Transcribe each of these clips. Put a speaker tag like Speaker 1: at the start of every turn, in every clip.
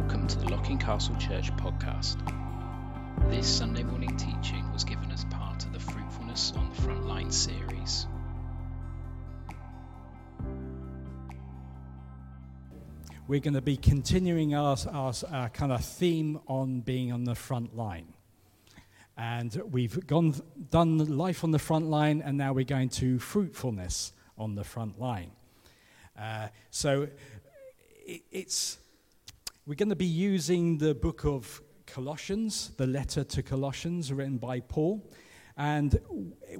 Speaker 1: Welcome to the Locking Castle Church podcast. This Sunday morning teaching was given as part of the Fruitfulness on the Frontline series.
Speaker 2: We're going to be continuing our, our, our kind of theme on being on the front line. And we've gone, done life on the front line, and now we're going to fruitfulness on the front line. Uh, so it, it's we're going to be using the book of Colossians, the letter to Colossians written by Paul. And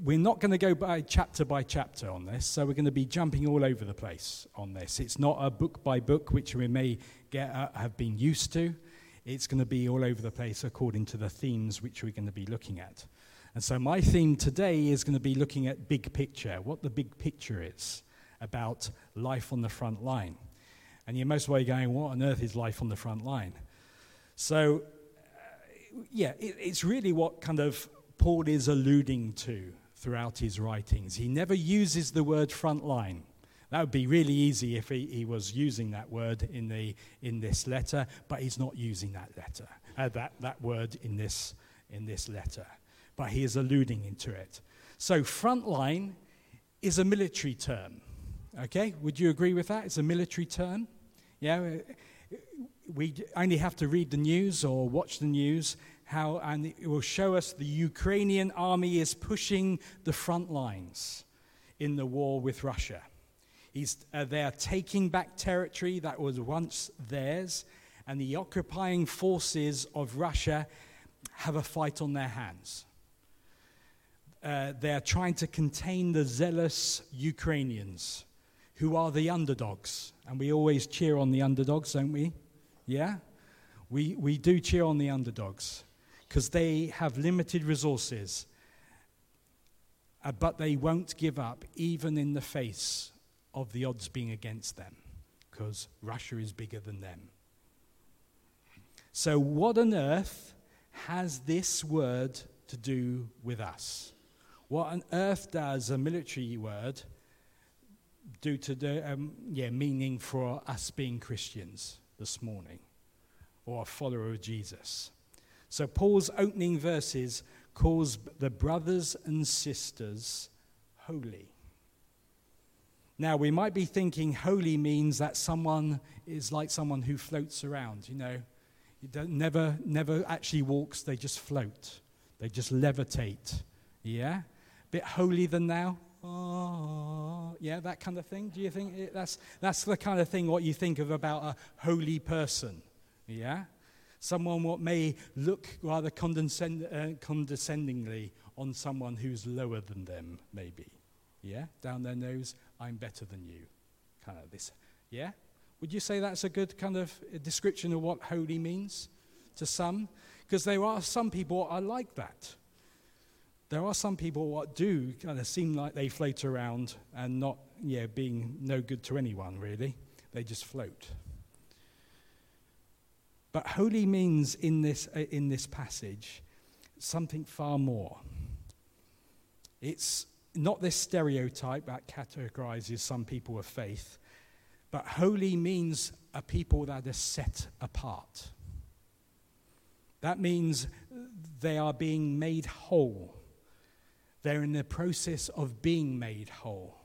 Speaker 2: we're not going to go by chapter by chapter on this, so we're going to be jumping all over the place on this. It's not a book by book, which we may get, uh, have been used to. It's going to be all over the place according to the themes which we're going to be looking at. And so, my theme today is going to be looking at big picture, what the big picture is about life on the front line. And you're most way going, what on earth is life on the front line? So, uh, yeah, it, it's really what kind of Paul is alluding to throughout his writings. He never uses the word front line. That would be really easy if he, he was using that word in, the, in this letter, but he's not using that letter, uh, that, that word in this, in this letter. But he is alluding into it. So, front line is a military term. Okay? Would you agree with that? It's a military term. Yeah, we only have to read the news or watch the news, how, and it will show us the Ukrainian army is pushing the front lines in the war with Russia. Uh, they are taking back territory that was once theirs, and the occupying forces of Russia have a fight on their hands. Uh, they are trying to contain the zealous Ukrainians who are the underdogs. And we always cheer on the underdogs, don't we? Yeah? We, we do cheer on the underdogs because they have limited resources, uh, but they won't give up even in the face of the odds being against them because Russia is bigger than them. So, what on earth has this word to do with us? What on earth does a military word? Due to the um, yeah, meaning for us being Christians this morning or a follower of Jesus. So, Paul's opening verses calls the brothers and sisters holy. Now, we might be thinking holy means that someone is like someone who floats around, you know. never, never actually walks, they just float. They just levitate. Yeah? A bit holy than thou? Oh, yeah, that kind of thing. Do you think it, that's, that's the kind of thing what you think of about a holy person? Yeah? Someone what may look rather condescend, uh, condescendingly on someone who's lower than them, maybe. Yeah? Down their nose, I'm better than you. Kind of this. Yeah? Would you say that's a good kind of description of what holy means to some? Because there are some people are like that. There are some people what do kind of seem like they float around and not, yeah, being no good to anyone, really. They just float. But holy means in this, uh, in this passage something far more. It's not this stereotype that categorizes some people of faith, but holy means a people that are set apart. That means they are being made whole they're in the process of being made whole.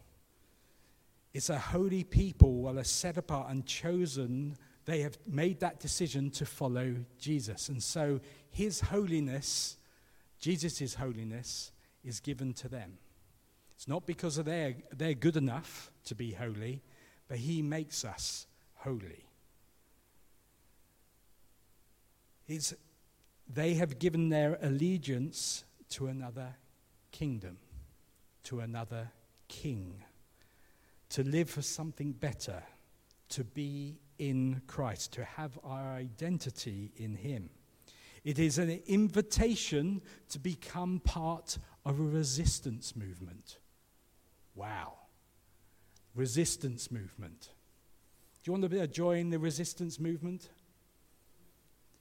Speaker 2: It's a holy people, well, are set apart and chosen. They have made that decision to follow Jesus. And so his holiness, Jesus' holiness, is given to them. It's not because of their, they're good enough to be holy, but he makes us holy. It's, they have given their allegiance to another kingdom to another king, to live for something better, to be in Christ, to have our identity in Him. It is an invitation to become part of a resistance movement. Wow. Resistance movement. Do you want to join the resistance movement?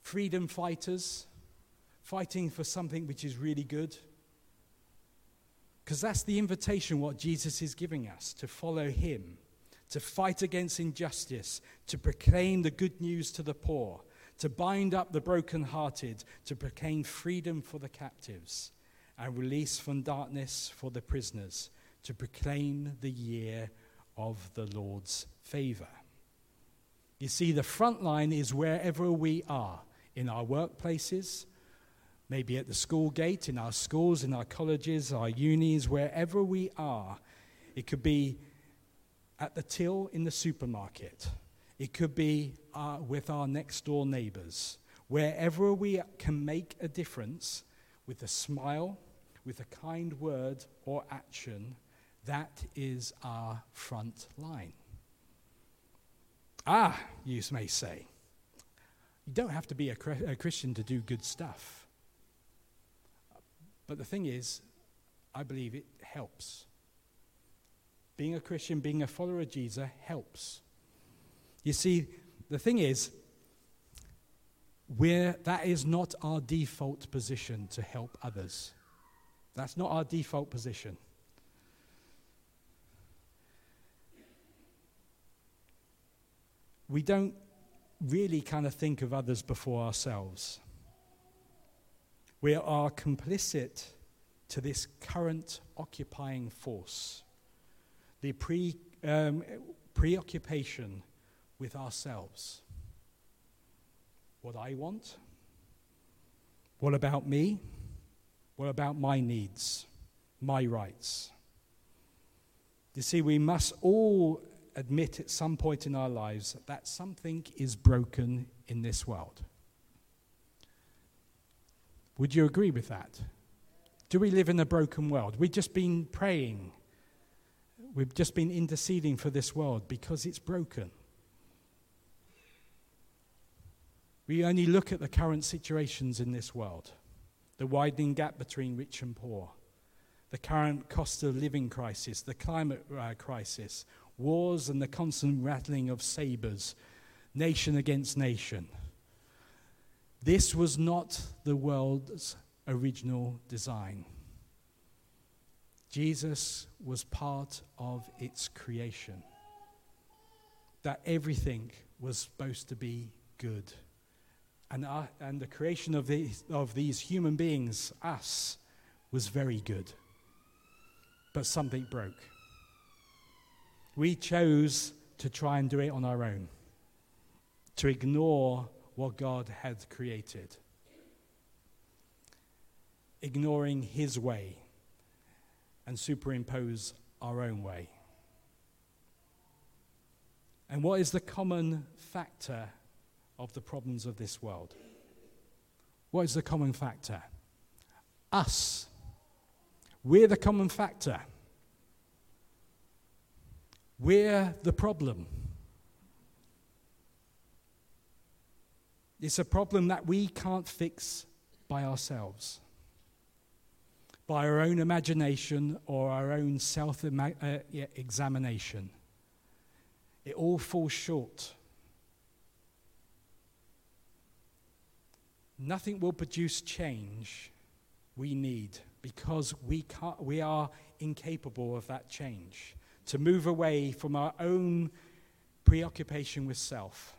Speaker 2: Freedom fighters, fighting for something which is really good because that's the invitation what Jesus is giving us to follow him, to fight against injustice, to proclaim the good news to the poor, to bind up the brokenhearted, to proclaim freedom for the captives, and release from darkness for the prisoners, to proclaim the year of the Lord's favor. You see, the front line is wherever we are in our workplaces, maybe at the school gate, in our schools, in our colleges, our unis, wherever we are. It could be at the till in the supermarket, it could be uh, with our next door neighbors. Wherever we can make a difference with a smile, with a kind word or action, that is our front line. Ah, you may say, you don't have to be a, a Christian to do good stuff. But the thing is, I believe it helps. Being a Christian, being a follower of Jesus helps. You see, the thing is, we're, that is not our default position to help others. That's not our default position. We don't really kind of think of others before ourselves. We are complicit to this current occupying force, the pre, um, preoccupation with ourselves. What I want? What about me? What about my needs, my rights? You see, we must all admit at some point in our lives that something is broken in this world. Would you agree with that? Do we live in a broken world? We've just been praying. We've just been interceding for this world because it's broken. We only look at the current situations in this world the widening gap between rich and poor, the current cost of living crisis, the climate uh, crisis, wars and the constant rattling of sabers, nation against nation. This was not the world's original design. Jesus was part of its creation. That everything was supposed to be good. And, uh, and the creation of these, of these human beings, us, was very good. But something broke. We chose to try and do it on our own, to ignore what God had created, ignoring His way and superimpose our own way. And what is the common factor of the problems of this world? What is the common factor? Us. We're the common factor. We're the problem. It's a problem that we can't fix by ourselves, by our own imagination or our own self uh, examination. It all falls short. Nothing will produce change we need because we, can't, we are incapable of that change to move away from our own preoccupation with self,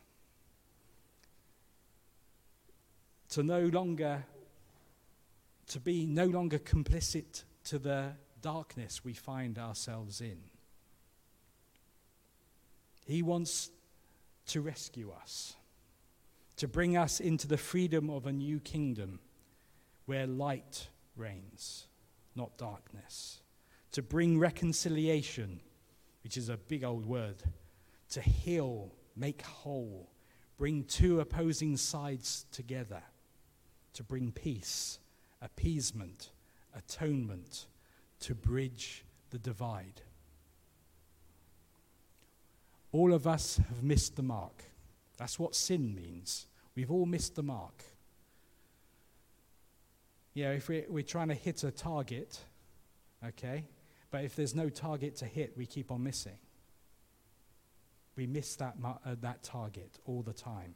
Speaker 2: to no longer to be no longer complicit to the darkness we find ourselves in. He wants to rescue us, to bring us into the freedom of a new kingdom where light reigns, not darkness, to bring reconciliation which is a big old word, to heal, make whole, bring two opposing sides together, to bring peace, appeasement, atonement, to bridge the divide. All of us have missed the mark. That's what sin means. We've all missed the mark. Yeah, if we're, we're trying to hit a target, okay, but if there's no target to hit, we keep on missing. We miss that, uh, that target all the time.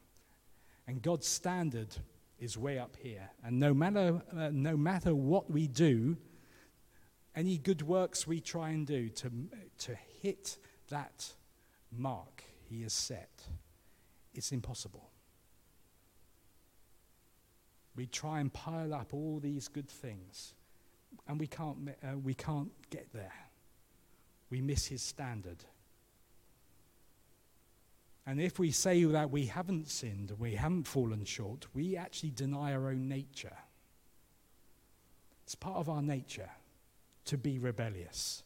Speaker 2: And God's standard is way up here. And no matter, uh, no matter what we do, any good works we try and do to, to hit that mark he has set, it's impossible. We try and pile up all these good things, and we can't, uh, we can't get there. We miss his standard. And if we say that we haven't sinned, we haven't fallen short, we actually deny our own nature. It's part of our nature to be rebellious.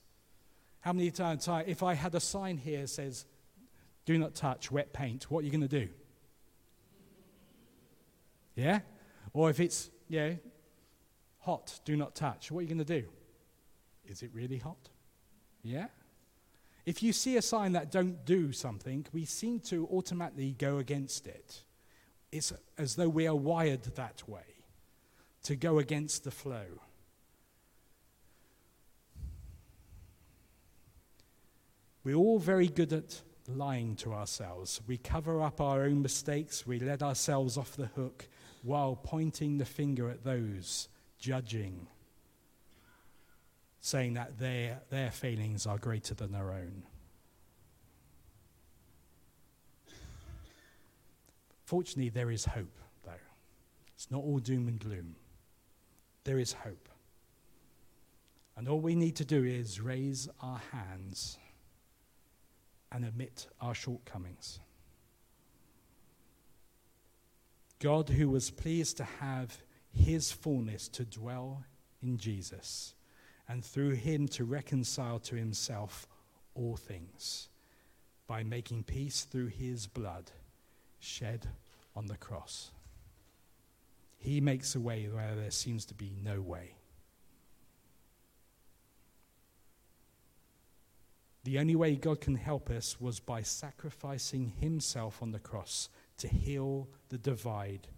Speaker 2: How many times, if I had a sign here that says, do not touch wet paint, what are you going to do? Yeah? Or if it's, yeah, hot, do not touch, what are you going to do? Is it really hot? Yeah? If you see a sign that don't do something, we seem to automatically go against it. It's as though we are wired that way, to go against the flow. We're all very good at lying to ourselves. We cover up our own mistakes, we let ourselves off the hook while pointing the finger at those judging saying that their, their failings are greater than their own. Fortunately, there is hope, though. It's not all doom and gloom. There is hope. And all we need to do is raise our hands and admit our shortcomings. God, who was pleased to have his fullness to dwell in Jesus and through him to reconcile to himself all things by making peace through his blood shed on the cross. He makes a way where there seems to be no way. The only way God can help us was by sacrificing himself on the cross to heal the divide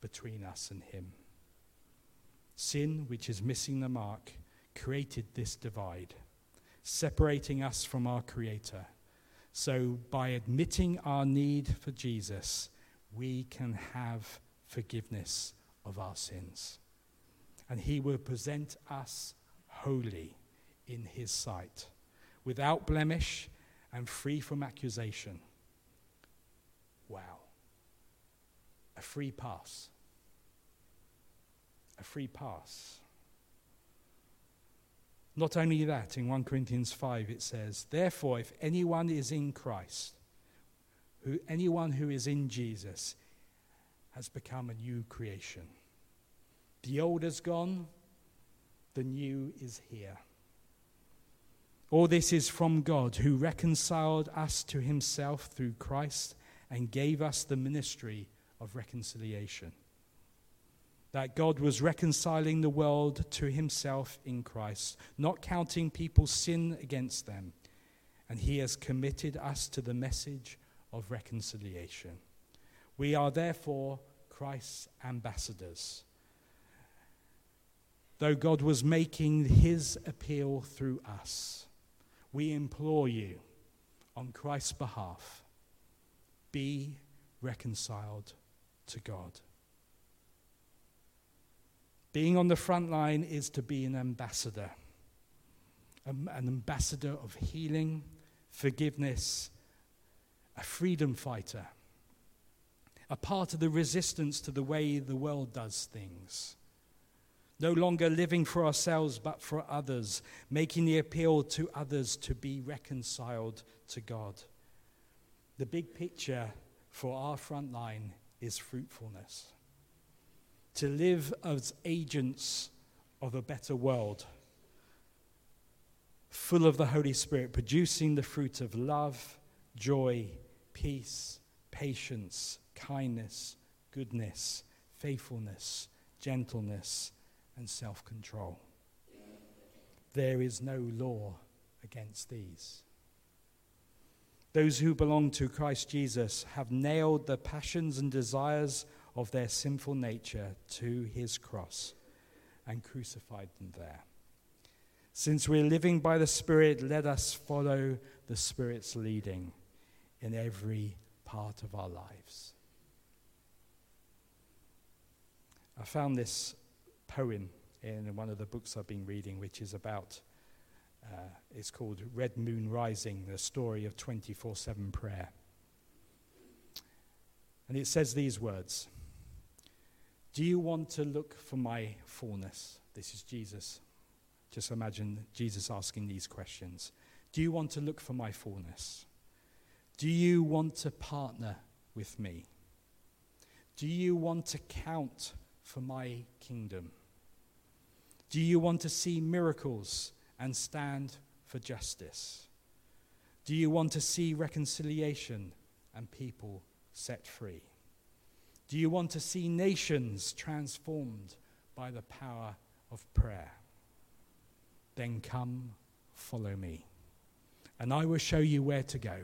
Speaker 2: between us and him. Sin, which is missing the mark, created this divide, separating us from our Creator. So, by admitting our need for Jesus, we can have forgiveness of our sins. And He will present us holy in His sight, without blemish and free from accusation. Wow. A free pass. A free pass. Not only that, in 1 Corinthians 5 it says, Therefore, if anyone is in Christ, who, anyone who is in Jesus, has become a new creation. The old is gone, the new is here. All this is from God, who reconciled us to himself through Christ and gave us the ministry of reconciliation that God was reconciling the world to himself in Christ, not counting people's sin against them. And he has committed us to the message of reconciliation. We are therefore Christ's ambassadors. Though God was making his appeal through us, we implore you on Christ's behalf be reconciled to God. Being on the front line is to be an ambassador, an ambassador of healing, forgiveness, a freedom fighter, a part of the resistance to the way the world does things. No longer living for ourselves but for others, making the appeal to others to be reconciled to God. The big picture for our front line is fruitfulness to live as agents of a better world, full of the Holy Spirit, producing the fruit of love, joy, peace, patience, kindness, goodness, faithfulness, gentleness, and self control. There is no law against these. Those who belong to Christ Jesus have nailed the passions and desires of their sinful nature to his cross and crucified them there. Since we're living by the Spirit, let us follow the Spirit's leading in every part of our lives. I found this poem in one of the books I've been reading, which is about, uh, it's called Red Moon Rising, the story of 24 7 prayer. And it says these words Do you want to look for my fullness? This is Jesus. Just imagine Jesus asking these questions. Do you want to look for my fullness? Do you want to partner with me? Do you want to count for my kingdom? Do you want to see miracles and stand for justice? Do you want to see reconciliation and people set free? Do you want to see nations transformed by the power of prayer? Then come, follow me, and I will show you where to go.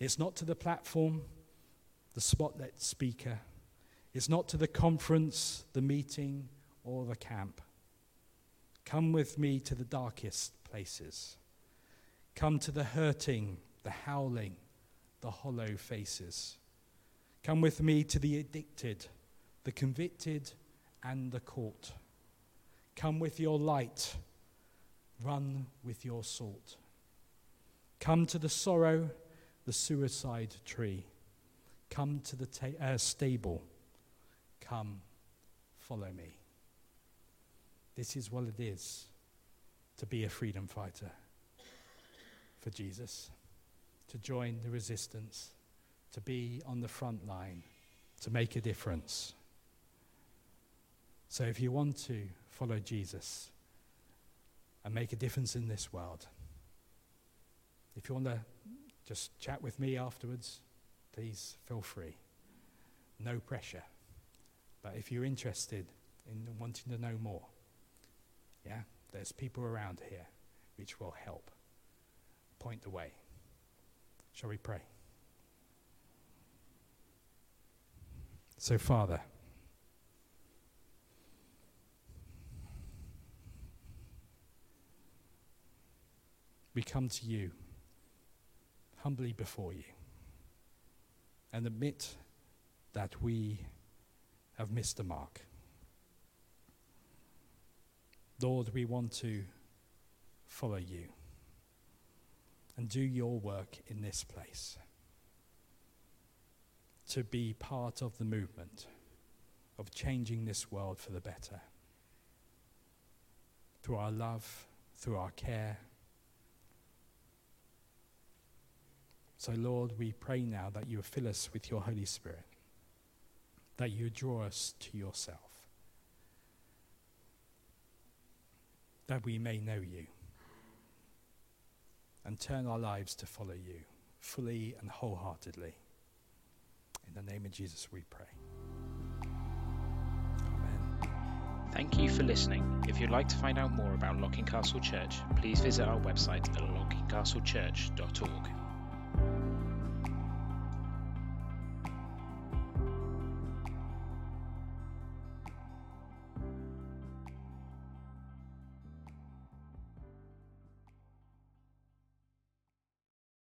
Speaker 2: It's not to the platform, the spotlight speaker. It's not to the conference, the meeting, or the camp. Come with me to the darkest places. Come to the hurting, the howling, the hollow faces. Come with me to the addicted, the convicted, and the caught. Come with your light. Run with your salt. Come to the sorrow, the suicide tree. Come to the ta- uh, stable. Come, follow me. This is what it is to be a freedom fighter for Jesus, to join the resistance, to be on the front line, to make a difference. So if you want to follow Jesus and make a difference in this world, if you want to just chat with me afterwards, please feel free. No pressure. But if you're interested in wanting to know more, yeah, there's people around here which will help point the way. Shall we pray? So, Father, we come to you humbly before you and admit that we have missed the mark. Lord, we want to follow you and do your work in this place. To be part of the movement of changing this world for the better. Through our love, through our care. So, Lord, we pray now that you fill us with your Holy Spirit, that you draw us to yourself, that we may know you and turn our lives to follow you fully and wholeheartedly. In the name of Jesus, we pray. Amen.
Speaker 1: Thank you for listening. If you'd like to find out more about Locking Castle Church, please visit our website at lockingcastlechurch.org.